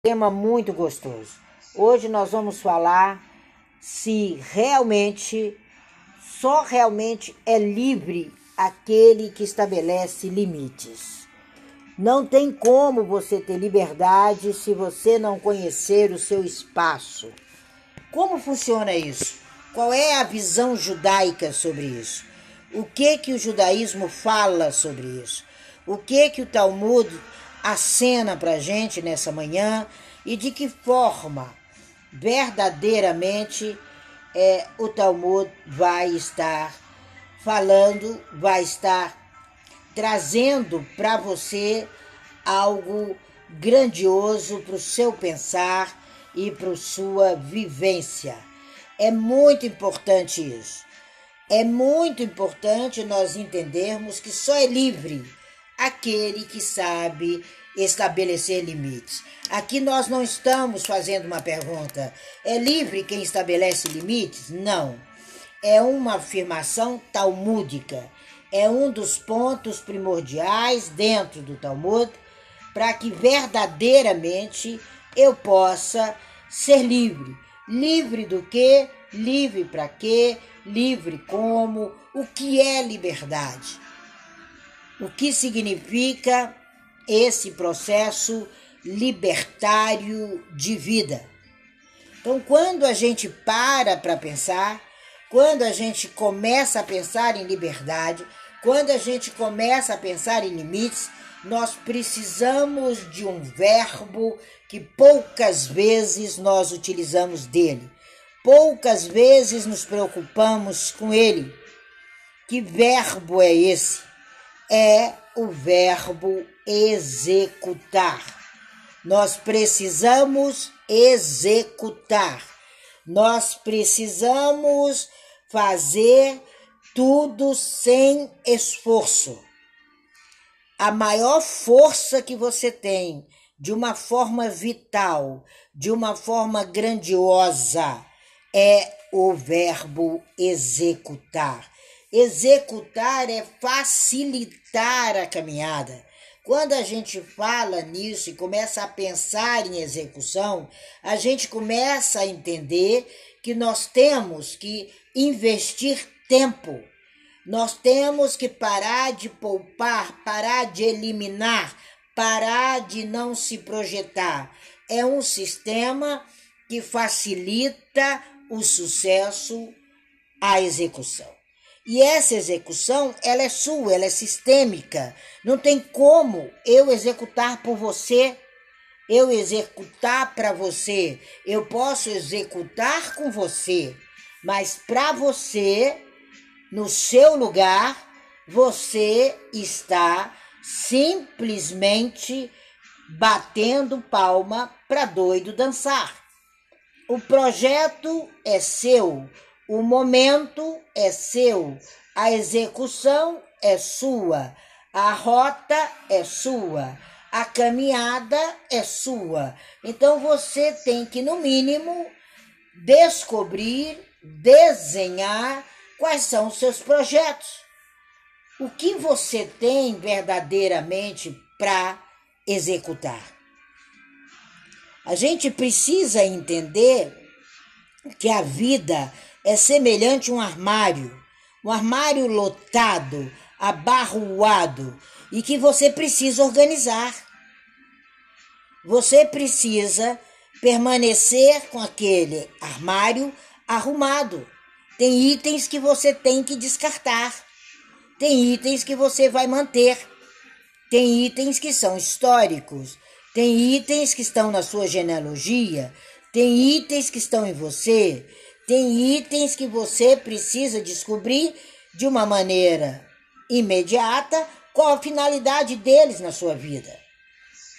tema muito gostoso. Hoje nós vamos falar se realmente, só realmente é livre aquele que estabelece limites. Não tem como você ter liberdade se você não conhecer o seu espaço. Como funciona isso? Qual é a visão judaica sobre isso? O que que o judaísmo fala sobre isso? O que que o Talmud acena para a gente nessa manhã e de que forma verdadeiramente é, o Talmud vai estar falando, vai estar trazendo para você algo grandioso para o seu pensar e para sua vivência. É muito importante isso. É muito importante nós entendermos que só é livre aquele que sabe estabelecer limites. Aqui nós não estamos fazendo uma pergunta: é livre quem estabelece limites? Não. É uma afirmação talmúdica. É um dos pontos primordiais dentro do Talmud para que verdadeiramente eu possa ser livre. Livre do que? Livre para quê? Livre como? O que é liberdade? O que significa esse processo libertário de vida. Então, quando a gente para para pensar, quando a gente começa a pensar em liberdade, quando a gente começa a pensar em limites, nós precisamos de um verbo que poucas vezes nós utilizamos dele. Poucas vezes nos preocupamos com ele. Que verbo é esse? É o verbo executar. Nós precisamos executar. Nós precisamos fazer tudo sem esforço. A maior força que você tem de uma forma vital, de uma forma grandiosa, é o verbo executar. Executar é facilitar a caminhada. Quando a gente fala nisso e começa a pensar em execução, a gente começa a entender que nós temos que investir tempo. Nós temos que parar de poupar, parar de eliminar, parar de não se projetar. É um sistema que facilita o sucesso, a execução. E essa execução, ela é sua, ela é sistêmica. Não tem como eu executar por você, eu executar para você. Eu posso executar com você, mas para você, no seu lugar, você está simplesmente batendo palma para doido dançar. O projeto é seu, o momento é seu, a execução é sua, a rota é sua, a caminhada é sua. Então você tem que, no mínimo, descobrir, desenhar quais são os seus projetos. O que você tem verdadeiramente para executar? A gente precisa entender que a vida é semelhante a um armário, um armário lotado, abarroado e que você precisa organizar. Você precisa permanecer com aquele armário arrumado. Tem itens que você tem que descartar. Tem itens que você vai manter. Tem itens que são históricos. Tem itens que estão na sua genealogia. Tem itens que estão em você. Tem itens que você precisa descobrir de uma maneira imediata qual a finalidade deles na sua vida.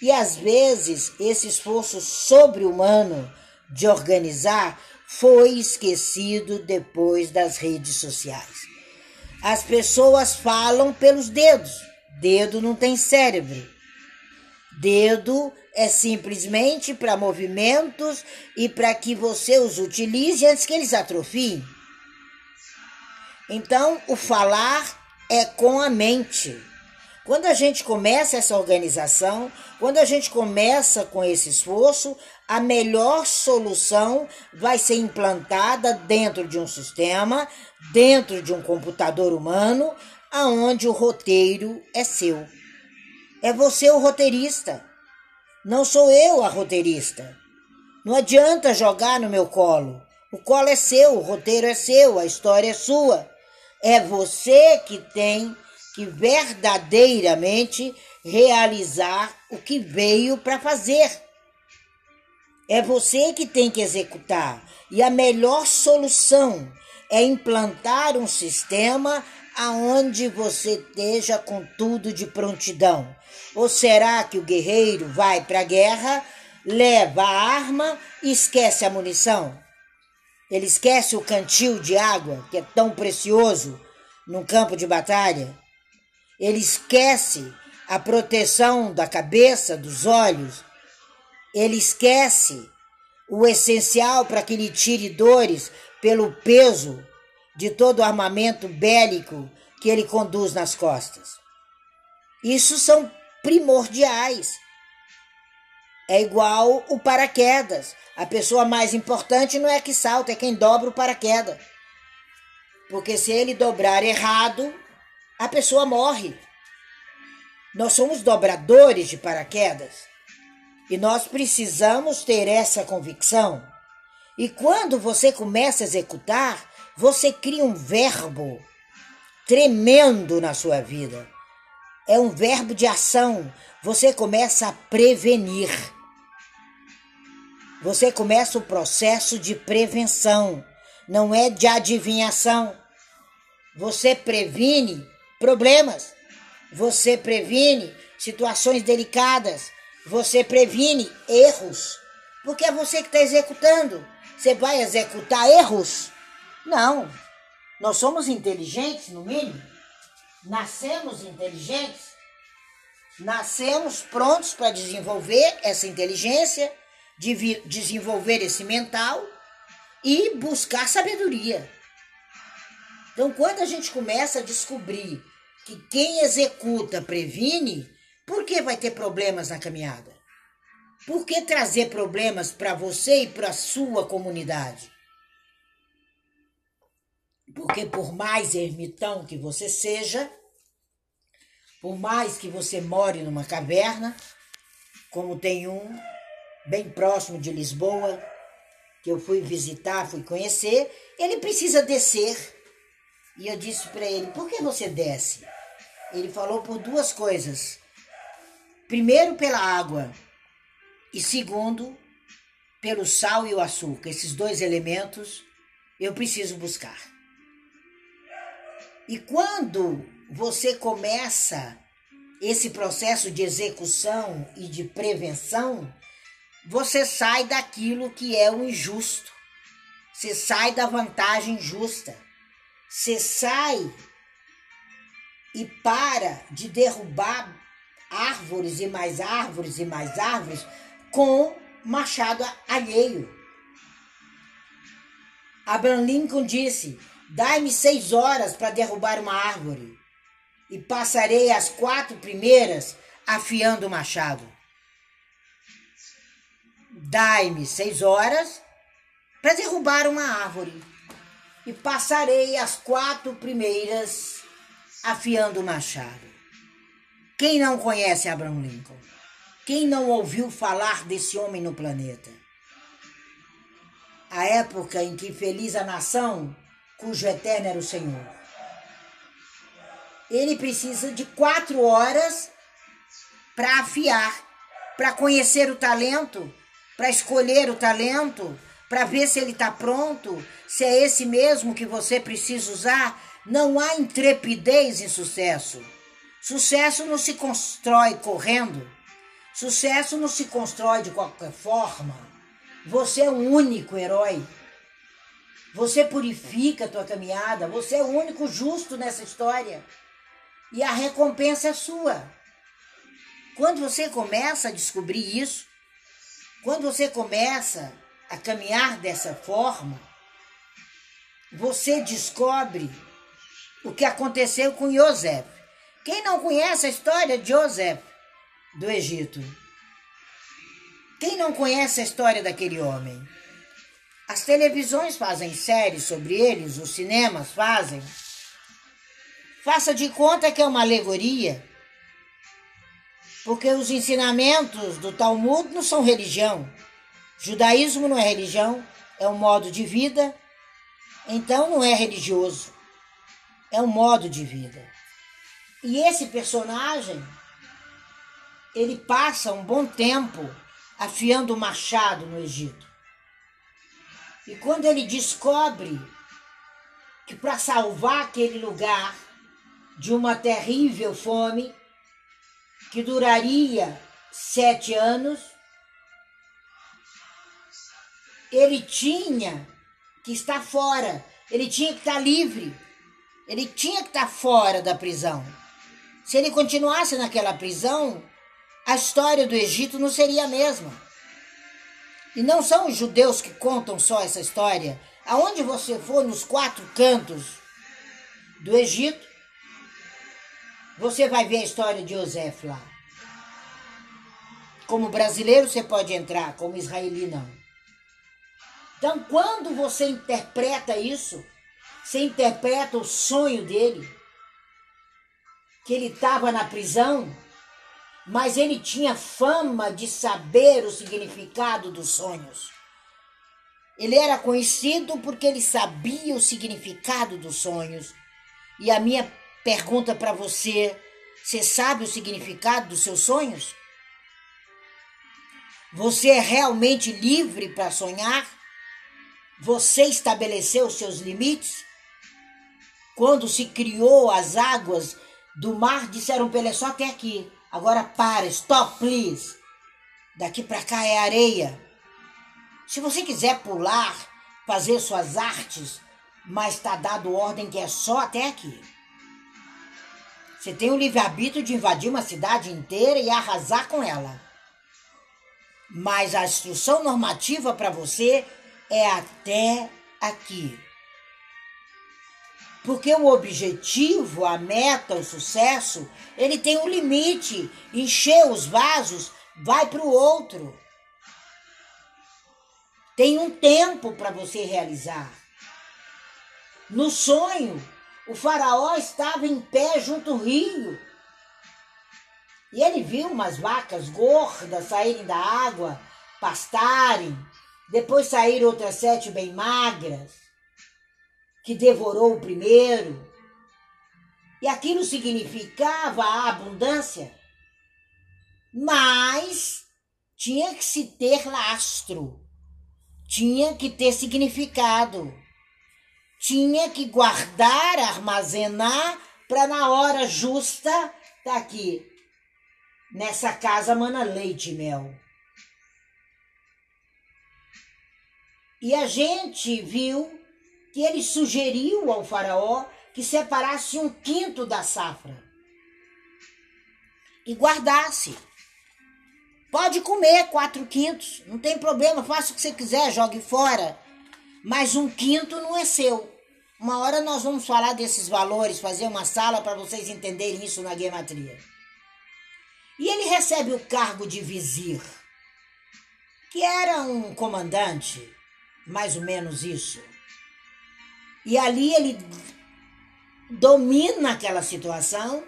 E às vezes esse esforço sobre-humano de organizar foi esquecido depois das redes sociais. As pessoas falam pelos dedos. Dedo não tem cérebro. Dedo é simplesmente para movimentos e para que você os utilize antes que eles atrofiem. Então, o falar é com a mente. Quando a gente começa essa organização, quando a gente começa com esse esforço, a melhor solução vai ser implantada dentro de um sistema, dentro de um computador humano, aonde o roteiro é seu. É você o roteirista. Não sou eu a roteirista. Não adianta jogar no meu colo. O colo é seu, o roteiro é seu, a história é sua. É você que tem que verdadeiramente realizar o que veio para fazer. É você que tem que executar. E a melhor solução é implantar um sistema aonde você esteja com tudo de prontidão. Ou será que o guerreiro vai para a guerra, leva a arma e esquece a munição? Ele esquece o cantil de água, que é tão precioso num campo de batalha? Ele esquece a proteção da cabeça, dos olhos. Ele esquece o essencial para que lhe tire dores pelo peso de todo o armamento bélico que ele conduz nas costas. Isso são primordiais. É igual o paraquedas. A pessoa mais importante não é que salta, é quem dobra o paraquedas. Porque se ele dobrar errado, a pessoa morre. Nós somos dobradores de paraquedas e nós precisamos ter essa convicção. E quando você começa a executar, você cria um verbo tremendo na sua vida. É um verbo de ação. Você começa a prevenir. Você começa o processo de prevenção, não é de adivinhação. Você previne problemas. Você previne situações delicadas. Você previne erros. Porque é você que está executando. Você vai executar erros? Não. Nós somos inteligentes, no mínimo. Nascemos inteligentes. Nascemos prontos para desenvolver essa inteligência, de desenvolver esse mental e buscar sabedoria. Então, quando a gente começa a descobrir que quem executa previne, por que vai ter problemas na caminhada? Por que trazer problemas para você e para a sua comunidade? Porque por mais ermitão que você seja, por mais que você more numa caverna, como tem um bem próximo de Lisboa, que eu fui visitar, fui conhecer, ele precisa descer e eu disse para ele: por que você desce? Ele falou por duas coisas. Primeiro, pela água, e segundo, pelo sal e o açúcar. Esses dois elementos eu preciso buscar. E quando você começa esse processo de execução e de prevenção, você sai daquilo que é o injusto. Você sai da vantagem justa. Você sai e para de derrubar árvores e mais árvores e mais árvores com machado alheio. Abraham Lincoln disse: Dai-me seis horas para derrubar uma árvore, e passarei as quatro primeiras afiando o machado. Dai-me seis horas para derrubar uma árvore, e passarei as quatro primeiras afiando o machado. Quem não conhece Abraham Lincoln? Quem não ouviu falar desse homem no planeta? A época em que feliz a nação cujo eterno era o Senhor. Ele precisa de quatro horas para afiar, para conhecer o talento, para escolher o talento, para ver se ele está pronto, se é esse mesmo que você precisa usar. Não há intrepidez em sucesso. Sucesso não se constrói correndo. Sucesso não se constrói de qualquer forma. Você é o único herói. Você purifica a tua caminhada. Você é o único justo nessa história. E a recompensa é sua. Quando você começa a descobrir isso, quando você começa a caminhar dessa forma, você descobre o que aconteceu com Yosef. Quem não conhece a história de Joseph do Egito? Quem não conhece a história daquele homem? As televisões fazem séries sobre eles, os cinemas fazem. Faça de conta que é uma alegoria, porque os ensinamentos do Talmud não são religião. Judaísmo não é religião, é um modo de vida, então não é religioso, é um modo de vida. E esse personagem, ele passa um bom tempo afiando o machado no Egito. E quando ele descobre que para salvar aquele lugar de uma terrível fome, que duraria sete anos, ele tinha que estar fora, ele tinha que estar livre, ele tinha que estar fora da prisão. Se ele continuasse naquela prisão, a história do Egito não seria a mesma. E não são os judeus que contam só essa história. Aonde você for nos quatro cantos do Egito, você vai ver a história de José lá. Como brasileiro você pode entrar, como israeli não. Então, quando você interpreta isso, você interpreta o sonho dele, que ele estava na prisão, mas ele tinha fama de saber o significado dos sonhos. Ele era conhecido porque ele sabia o significado dos sonhos. E a minha pergunta para você: você sabe o significado dos seus sonhos? Você é realmente livre para sonhar? Você estabeleceu os seus limites? Quando se criou as águas do mar, disseram para ele: é só até aqui. Agora para, stop, please. Daqui para cá é areia. Se você quiser pular, fazer suas artes, mas está dado ordem que é só até aqui. Você tem o livre-arbítrio de invadir uma cidade inteira e arrasar com ela. Mas a instrução normativa para você é até aqui. Porque o objetivo, a meta, o sucesso, ele tem um limite. Encher os vasos, vai para o outro. Tem um tempo para você realizar. No sonho, o faraó estava em pé junto ao rio. E ele viu umas vacas gordas saírem da água, pastarem. Depois saíram outras sete bem magras que devorou o primeiro. E aquilo significava a abundância. Mas tinha que se ter lastro, tinha que ter significado, tinha que guardar, armazenar para na hora justa tá aqui nessa casa mana leite mel. E a gente viu que ele sugeriu ao Faraó que separasse um quinto da safra e guardasse. Pode comer quatro quintos, não tem problema, faça o que você quiser, jogue fora. Mas um quinto não é seu. Uma hora nós vamos falar desses valores, fazer uma sala para vocês entenderem isso na gematria. E ele recebe o cargo de vizir, que era um comandante, mais ou menos isso. E ali ele domina aquela situação,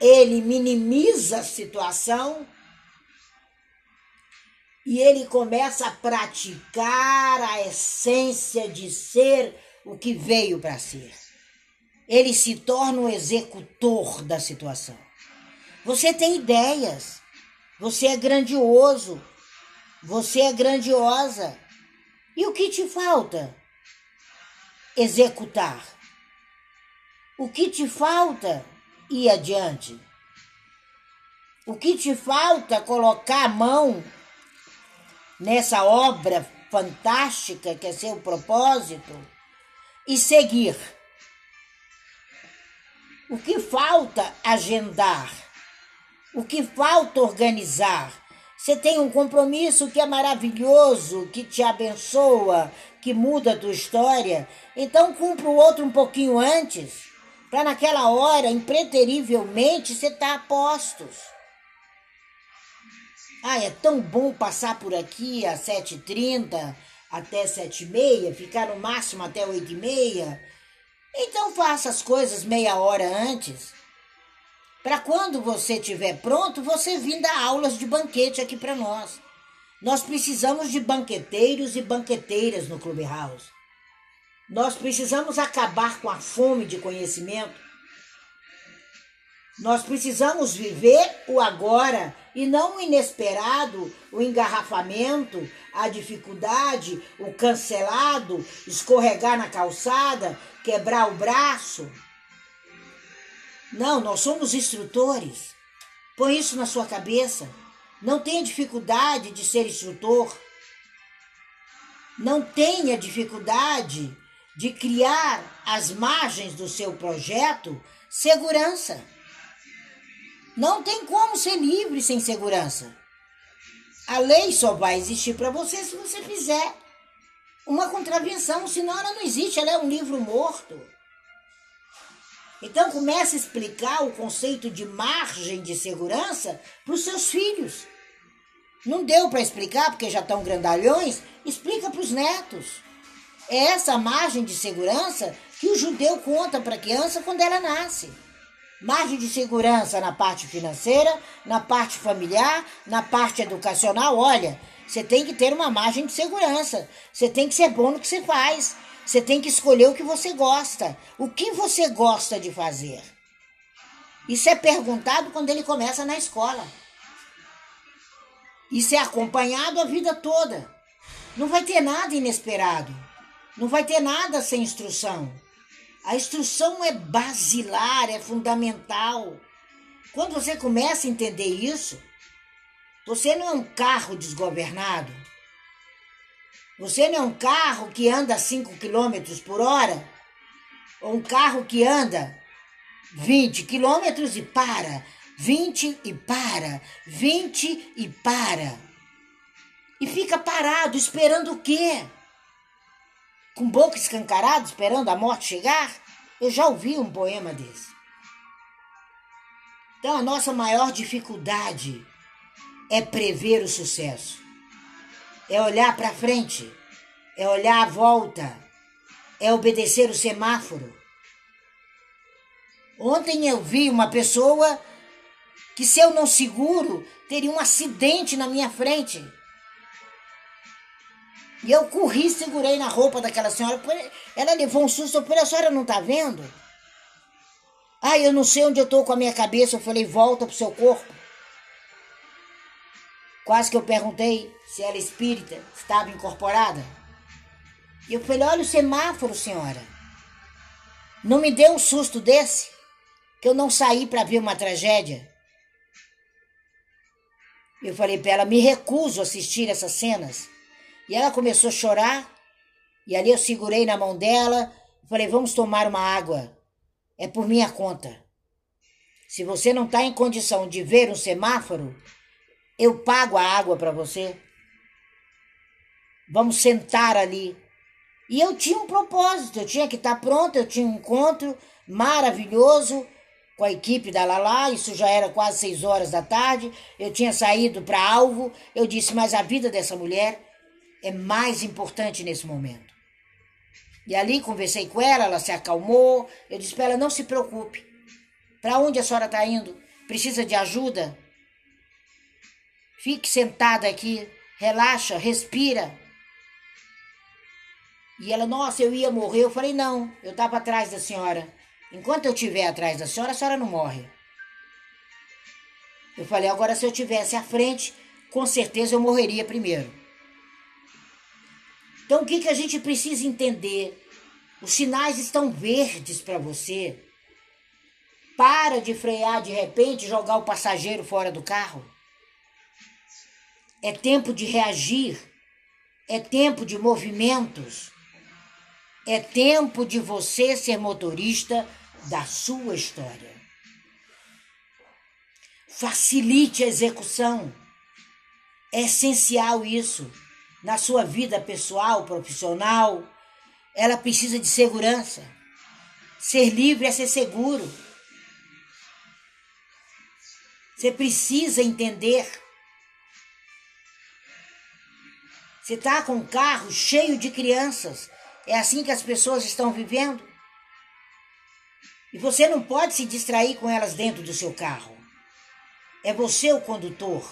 ele minimiza a situação e ele começa a praticar a essência de ser o que veio para ser. Ele se torna o executor da situação. Você tem ideias, você é grandioso, você é grandiosa. E o que te falta? Executar. O que te falta ir adiante? O que te falta colocar a mão nessa obra fantástica que é seu propósito e seguir? O que falta agendar? O que falta organizar? Você tem um compromisso que é maravilhoso, que te abençoa, que muda a tua história. Então cumpra o outro um pouquinho antes. para naquela hora, impreterivelmente, você estar tá a postos. Ah, é tão bom passar por aqui às 7h30 até 7h30, ficar no máximo até 8h30. Então faça as coisas meia hora antes. Para quando você estiver pronto, você vir dar aulas de banquete aqui para nós. Nós precisamos de banqueteiros e banqueteiras no Clubhouse. Nós precisamos acabar com a fome de conhecimento. Nós precisamos viver o agora e não o inesperado, o engarrafamento, a dificuldade, o cancelado, escorregar na calçada, quebrar o braço. Não, nós somos instrutores. Põe isso na sua cabeça. Não tenha dificuldade de ser instrutor. Não tenha dificuldade de criar as margens do seu projeto segurança. Não tem como ser livre sem segurança. A lei só vai existir para você se você fizer uma contravenção, senão ela não existe, ela é um livro morto. Então comece a explicar o conceito de margem de segurança para os seus filhos. Não deu para explicar porque já estão grandalhões? Explica para os netos. É essa margem de segurança que o judeu conta para a criança quando ela nasce. Margem de segurança na parte financeira, na parte familiar, na parte educacional. Olha, você tem que ter uma margem de segurança. Você tem que ser bom no que você faz. Você tem que escolher o que você gosta. O que você gosta de fazer? Isso é perguntado quando ele começa na escola. Isso é acompanhado a vida toda. Não vai ter nada inesperado. Não vai ter nada sem instrução. A instrução é basilar, é fundamental. Quando você começa a entender isso, você não é um carro desgovernado. Você não é um carro que anda 5 km por hora, ou um carro que anda 20 km e para, 20 e para, 20 e para. E fica parado esperando o quê? com boca escancarada, esperando a morte chegar? Eu já ouvi um poema desse. Então, a nossa maior dificuldade é prever o sucesso, é olhar para frente, é olhar à volta, é obedecer o semáforo. Ontem eu vi uma pessoa que, se eu não seguro, teria um acidente na minha frente. E eu corri, segurei na roupa daquela senhora. Ela levou um susto. Falei, a senhora não tá vendo? Ah, eu não sei onde eu tô com a minha cabeça. Eu falei, volta pro seu corpo. Quase que eu perguntei se ela espírita, estava incorporada. E eu falei, olha o semáforo, senhora. Não me dê um susto desse, que eu não saí para ver uma tragédia. Eu falei para ela, me recuso a assistir essas cenas. E ela começou a chorar, e ali eu segurei na mão dela, falei: vamos tomar uma água. É por minha conta. Se você não está em condição de ver um semáforo, eu pago a água para você. Vamos sentar ali. E eu tinha um propósito, eu tinha que estar tá pronta, eu tinha um encontro maravilhoso com a equipe da Lala, isso já era quase seis horas da tarde, eu tinha saído para alvo, eu disse, mas a vida dessa mulher é mais importante nesse momento. E ali conversei com ela, ela se acalmou. Eu disse para ela: não se preocupe. Para onde a senhora está indo? Precisa de ajuda? Fique sentada aqui, relaxa, respira. E ela, nossa, eu ia morrer. Eu falei: não, eu estava atrás da senhora. Enquanto eu estiver atrás da senhora, a senhora não morre. Eu falei: agora, se eu tivesse à frente, com certeza eu morreria primeiro. Então, o que, que a gente precisa entender? Os sinais estão verdes para você. Para de frear de repente jogar o passageiro fora do carro. É tempo de reagir. É tempo de movimentos. É tempo de você ser motorista da sua história. Facilite a execução. É essencial isso na sua vida pessoal, profissional, ela precisa de segurança. Ser livre é ser seguro. Você precisa entender. Você está com um carro cheio de crianças. É assim que as pessoas estão vivendo. E você não pode se distrair com elas dentro do seu carro. É você o condutor.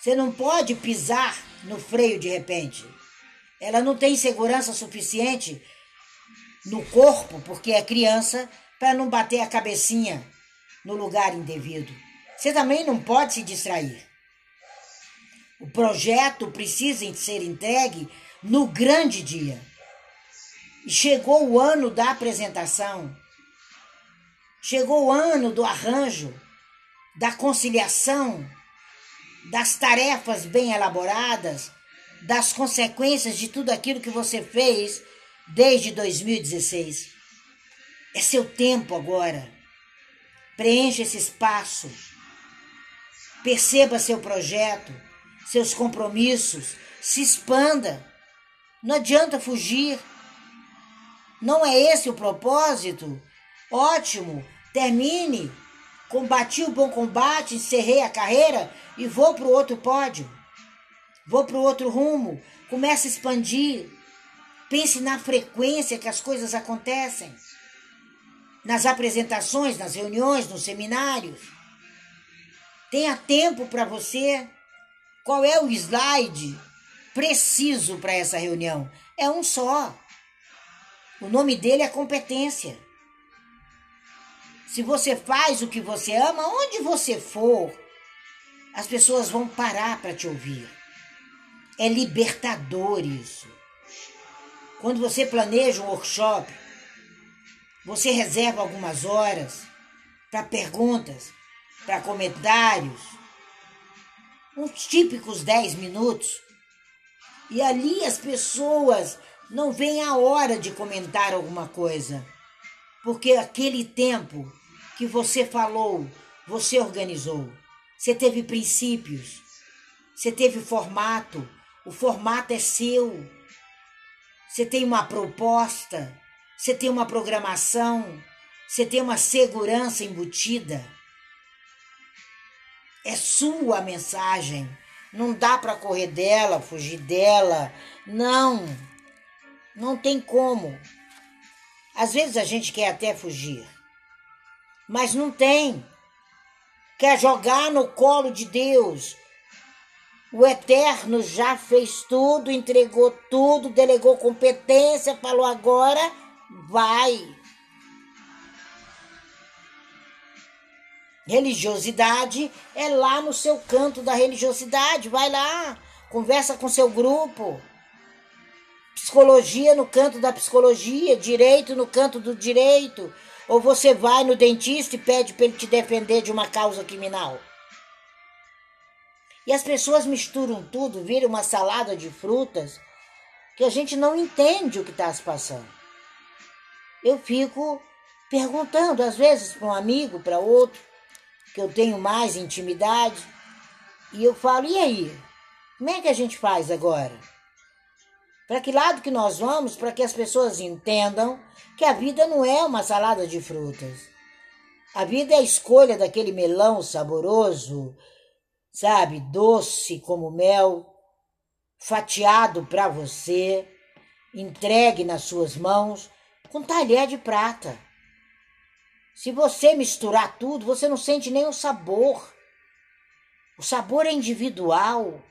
Você não pode pisar no freio de repente. Ela não tem segurança suficiente no corpo, porque é criança, para não bater a cabecinha no lugar indevido. Você também não pode se distrair. O projeto precisa ser entregue no grande dia. Chegou o ano da apresentação. Chegou o ano do arranjo, da conciliação, das tarefas bem elaboradas, das consequências de tudo aquilo que você fez desde 2016. É seu tempo agora. Preencha esse espaço. Perceba seu projeto, seus compromissos, se expanda. Não adianta fugir. Não é esse o propósito? Ótimo, termine. Combati o bom combate, encerrei a carreira e vou para o outro pódio. Vou para o outro rumo. Comece a expandir. Pense na frequência que as coisas acontecem. Nas apresentações, nas reuniões, nos seminários. Tenha tempo para você. Qual é o slide preciso para essa reunião? É um só. O nome dele é competência. Se você faz o que você ama, onde você for, as pessoas vão parar para te ouvir. É libertador isso. Quando você planeja um workshop, você reserva algumas horas para perguntas, para comentários, uns típicos 10 minutos. E ali as pessoas não veem a hora de comentar alguma coisa, porque aquele tempo que você falou, você organizou. Você teve princípios, você teve formato, o formato é seu. Você tem uma proposta, você tem uma programação, você tem uma segurança embutida. É sua a mensagem. Não dá para correr dela, fugir dela. Não. Não tem como. Às vezes a gente quer até fugir, mas não tem quer jogar no colo de Deus. O Eterno já fez tudo, entregou tudo, delegou competência, falou agora, vai. Religiosidade é lá no seu canto da religiosidade, vai lá, conversa com seu grupo. Psicologia no canto da psicologia, direito no canto do direito, ou você vai no dentista e pede para ele te defender de uma causa criminal? E as pessoas misturam tudo, viram uma salada de frutas que a gente não entende o que está se passando. Eu fico perguntando, às vezes, para um amigo, para outro, que eu tenho mais intimidade, e eu falo: e aí? Como é que a gente faz agora? Para que lado que nós vamos para que as pessoas entendam que a vida não é uma salada de frutas. A vida é a escolha daquele melão saboroso, sabe, doce como mel, fatiado para você, entregue nas suas mãos com talher de prata. Se você misturar tudo, você não sente nem o sabor. O sabor é individual,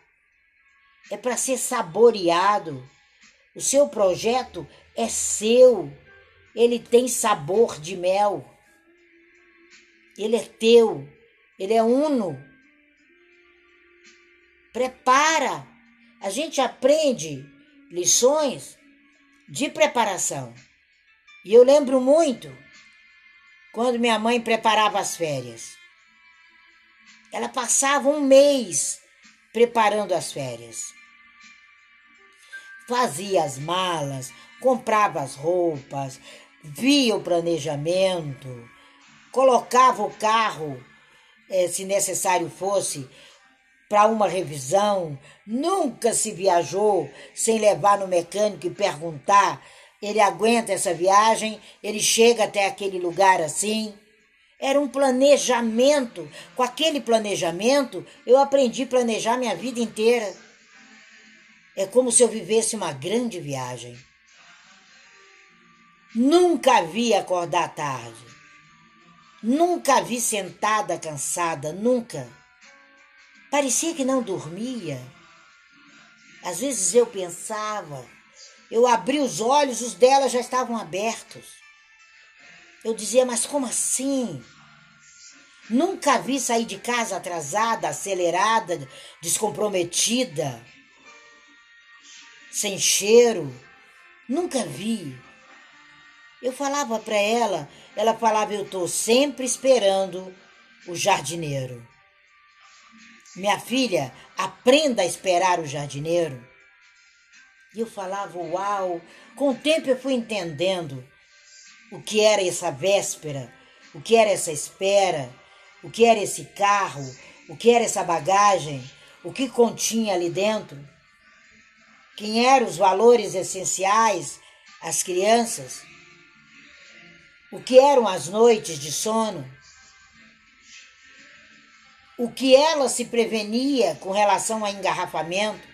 é para ser saboreado. O seu projeto é seu. Ele tem sabor de mel. Ele é teu. Ele é uno. Prepara. A gente aprende lições de preparação. E eu lembro muito quando minha mãe preparava as férias. Ela passava um mês preparando as férias fazia as malas, comprava as roupas, via o planejamento, colocava o carro, eh, se necessário fosse, para uma revisão. Nunca se viajou sem levar no mecânico e perguntar ele aguenta essa viagem, ele chega até aquele lugar assim. Era um planejamento. Com aquele planejamento, eu aprendi a planejar minha vida inteira. É como se eu vivesse uma grande viagem. Nunca vi acordar tarde. Nunca vi sentada cansada, nunca. Parecia que não dormia. Às vezes eu pensava, eu abri os olhos, os dela já estavam abertos. Eu dizia, mas como assim? Nunca vi sair de casa atrasada, acelerada, descomprometida, sem cheiro. Nunca vi. Eu falava para ela, ela falava, eu estou sempre esperando o jardineiro. Minha filha, aprenda a esperar o jardineiro. E eu falava, uau! Com o tempo eu fui entendendo o que era essa véspera, o que era essa espera, o que era esse carro, o que era essa bagagem, o que continha ali dentro, quem eram os valores essenciais às crianças, o que eram as noites de sono, o que ela se prevenia com relação a engarrafamento,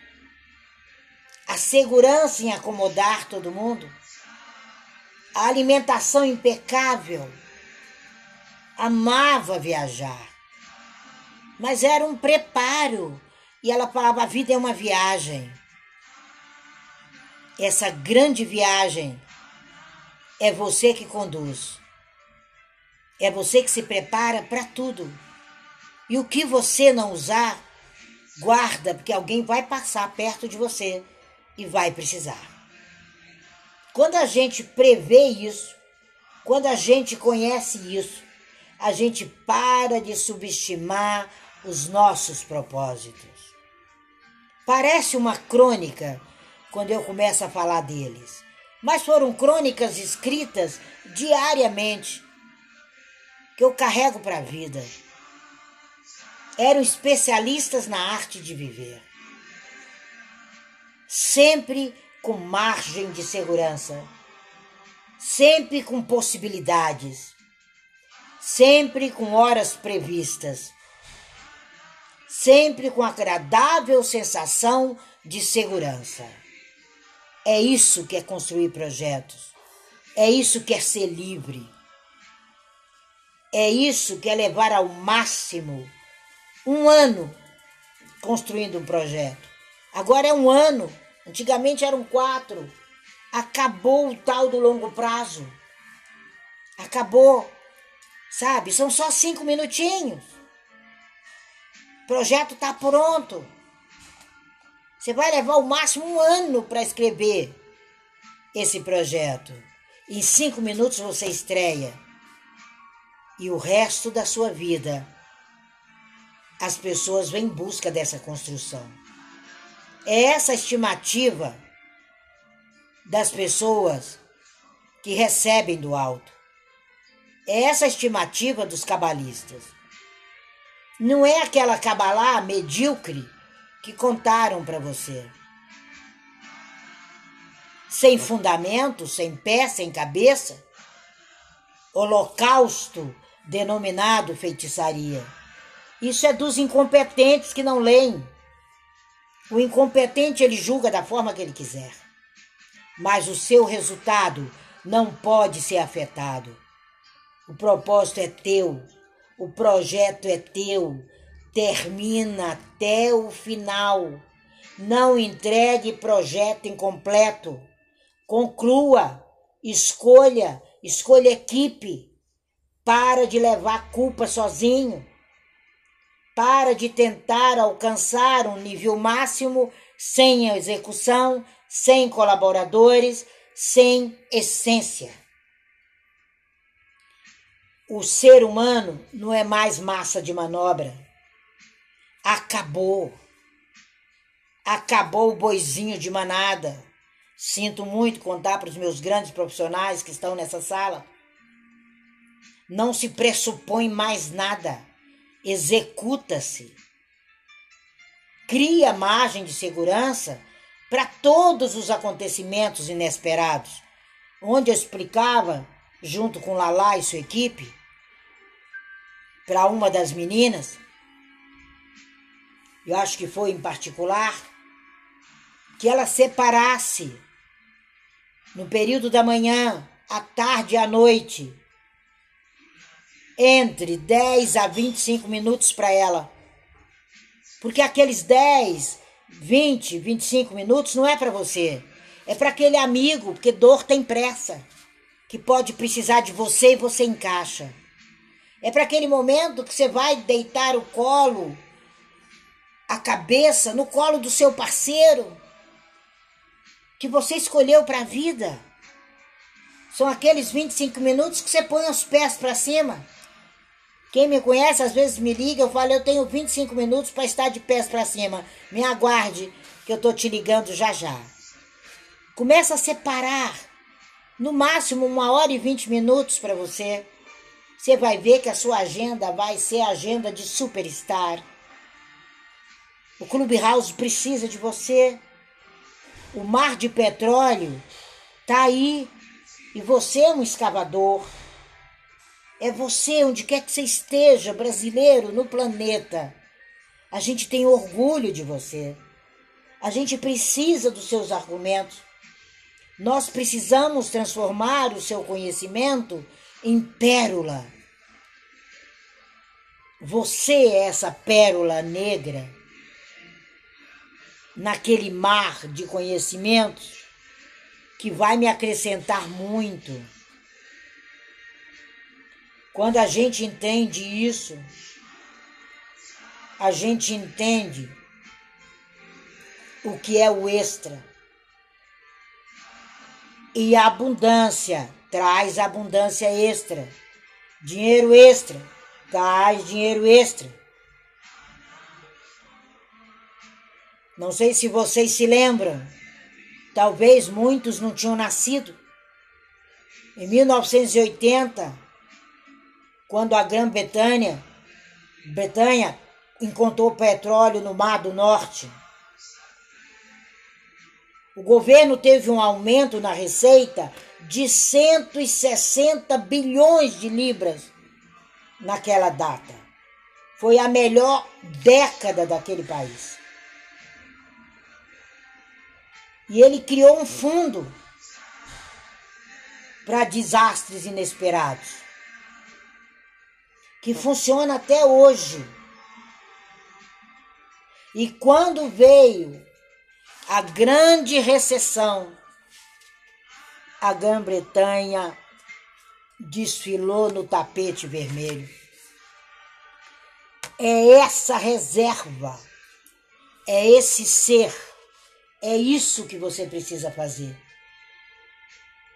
a segurança em acomodar todo mundo, a alimentação impecável. Amava viajar, mas era um preparo. E ela falava: a vida é uma viagem. Essa grande viagem é você que conduz. É você que se prepara para tudo. E o que você não usar, guarda, porque alguém vai passar perto de você e vai precisar. Quando a gente prevê isso, quando a gente conhece isso, a gente para de subestimar os nossos propósitos. Parece uma crônica quando eu começo a falar deles, mas foram crônicas escritas diariamente que eu carrego para a vida. Eram especialistas na arte de viver sempre com margem de segurança, sempre com possibilidades, sempre com horas previstas, sempre com agradável sensação de segurança. É isso que é construir projetos. É isso que é ser livre. É isso que é levar ao máximo um ano construindo um projeto. Agora é um ano. Antigamente eram quatro. Acabou o tal do longo prazo. Acabou. Sabe? São só cinco minutinhos. O projeto está pronto. Você vai levar o máximo um ano para escrever esse projeto. Em cinco minutos você estreia. E o resto da sua vida, as pessoas vêm em busca dessa construção. É essa estimativa das pessoas que recebem do alto. É essa estimativa dos cabalistas. Não é aquela cabalá medíocre que contaram para você. Sem fundamento, sem pé, sem cabeça. Holocausto denominado feitiçaria. Isso é dos incompetentes que não leem o incompetente ele julga da forma que ele quiser, mas o seu resultado não pode ser afetado. O propósito é teu, o projeto é teu, termina até o final. Não entregue projeto incompleto. Conclua, escolha, escolha equipe. Para de levar culpa sozinho. Para de tentar alcançar um nível máximo sem execução, sem colaboradores, sem essência. O ser humano não é mais massa de manobra. Acabou. Acabou o boizinho de manada. Sinto muito contar para os meus grandes profissionais que estão nessa sala. Não se pressupõe mais nada executa-se. Cria margem de segurança para todos os acontecimentos inesperados. onde eu explicava, junto com Lala e sua equipe, para uma das meninas, eu acho que foi em particular, que ela separasse no período da manhã, à tarde e à noite, entre 10 a 25 minutos para ela. Porque aqueles 10, 20, 25 minutos não é para você. É para aquele amigo, porque dor tem pressa, que pode precisar de você e você encaixa. É para aquele momento que você vai deitar o colo, a cabeça no colo do seu parceiro, que você escolheu para a vida. São aqueles 25 minutos que você põe os pés para cima quem me conhece às vezes me liga, eu falo, eu tenho 25 minutos para estar de pés para cima. Me aguarde que eu tô te ligando já já. Começa a separar no máximo uma hora e 20 minutos para você. Você vai ver que a sua agenda vai ser a agenda de superstar. O Clubhouse precisa de você. O mar de petróleo tá aí e você é um escavador. É você, onde quer que você esteja, brasileiro, no planeta. A gente tem orgulho de você. A gente precisa dos seus argumentos. Nós precisamos transformar o seu conhecimento em pérola. Você é essa pérola negra naquele mar de conhecimentos que vai me acrescentar muito quando a gente entende isso, a gente entende o que é o extra. E a abundância traz abundância extra. Dinheiro extra traz dinheiro extra. Não sei se vocês se lembram, talvez muitos não tinham nascido. Em 1980, quando a Grã-Bretanha Bretanha encontrou petróleo no Mar do Norte. O governo teve um aumento na receita de 160 bilhões de libras naquela data. Foi a melhor década daquele país. E ele criou um fundo para desastres inesperados que funciona até hoje. E quando veio a grande recessão, a Grã-Bretanha desfilou no tapete vermelho. É essa reserva, é esse ser, é isso que você precisa fazer.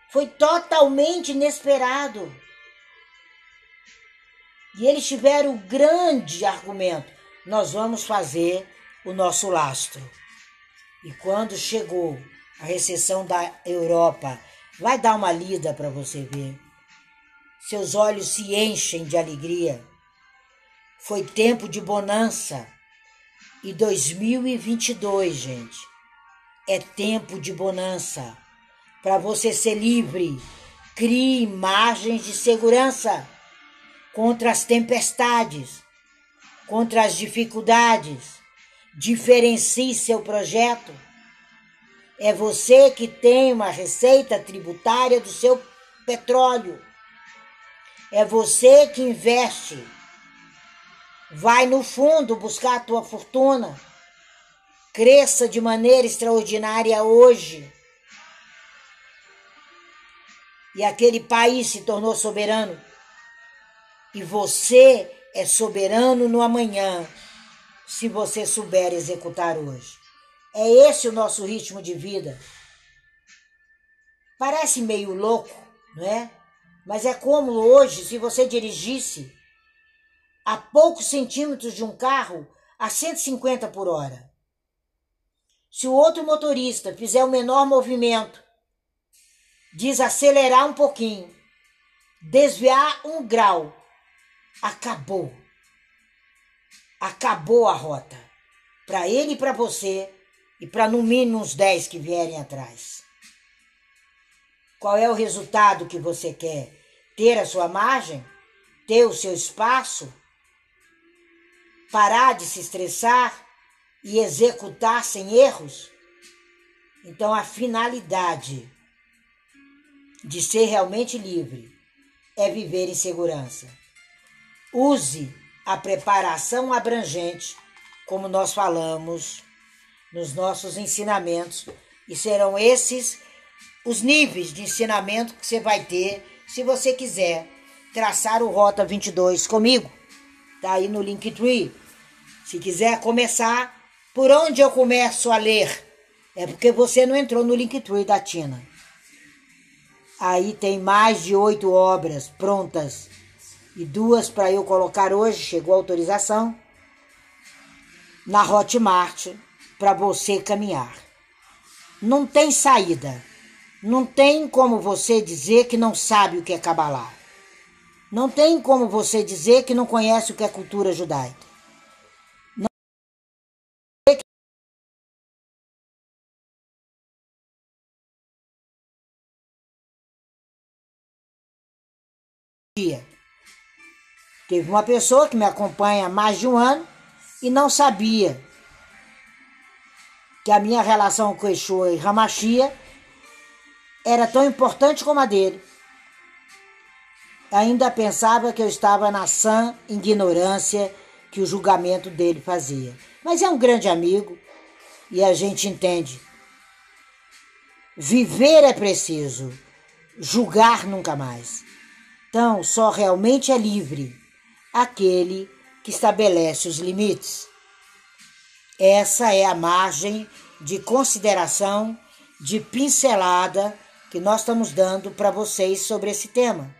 Foi totalmente inesperado. E eles tiveram o grande argumento: nós vamos fazer o nosso lastro. E quando chegou a recessão da Europa, vai dar uma lida para você ver. Seus olhos se enchem de alegria. Foi tempo de bonança. E 2022, gente, é tempo de bonança. Para você ser livre, crie imagens de segurança contra as tempestades, contra as dificuldades. Diferencie seu projeto. É você que tem uma receita tributária do seu petróleo. É você que investe. Vai no fundo buscar a tua fortuna. Cresça de maneira extraordinária hoje. E aquele país se tornou soberano e você é soberano no amanhã, se você souber executar hoje. É esse o nosso ritmo de vida. Parece meio louco, não é? Mas é como hoje, se você dirigisse a poucos centímetros de um carro a 150 por hora. Se o outro motorista fizer o menor movimento, desacelerar um pouquinho, desviar um grau, acabou. Acabou a rota. Para ele e para você, e para no mínimo uns 10 que vierem atrás. Qual é o resultado que você quer? Ter a sua margem? Ter o seu espaço? Parar de se estressar e executar sem erros? Então, a finalidade de ser realmente livre é viver em segurança. Use a preparação abrangente, como nós falamos nos nossos ensinamentos, e serão esses os níveis de ensinamento que você vai ter se você quiser traçar o Rota 22 comigo. Tá aí no Linktree. Se quiser começar, por onde eu começo a ler? É porque você não entrou no Linktree da Tina. Aí tem mais de oito obras prontas e duas para eu colocar hoje, chegou a autorização, na Hotmart para você caminhar. Não tem saída. Não tem como você dizer que não sabe o que é Kabbalah. Não tem como você dizer que não conhece o que é cultura judaica. Teve uma pessoa que me acompanha há mais de um ano e não sabia que a minha relação com Exu e Ramachia era tão importante como a dele. Ainda pensava que eu estava na sã ignorância que o julgamento dele fazia. Mas é um grande amigo e a gente entende. Viver é preciso, julgar nunca mais. Então, só realmente é livre aquele que estabelece os limites. Essa é a margem de consideração, de pincelada que nós estamos dando para vocês sobre esse tema.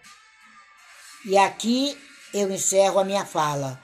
E aqui eu encerro a minha fala.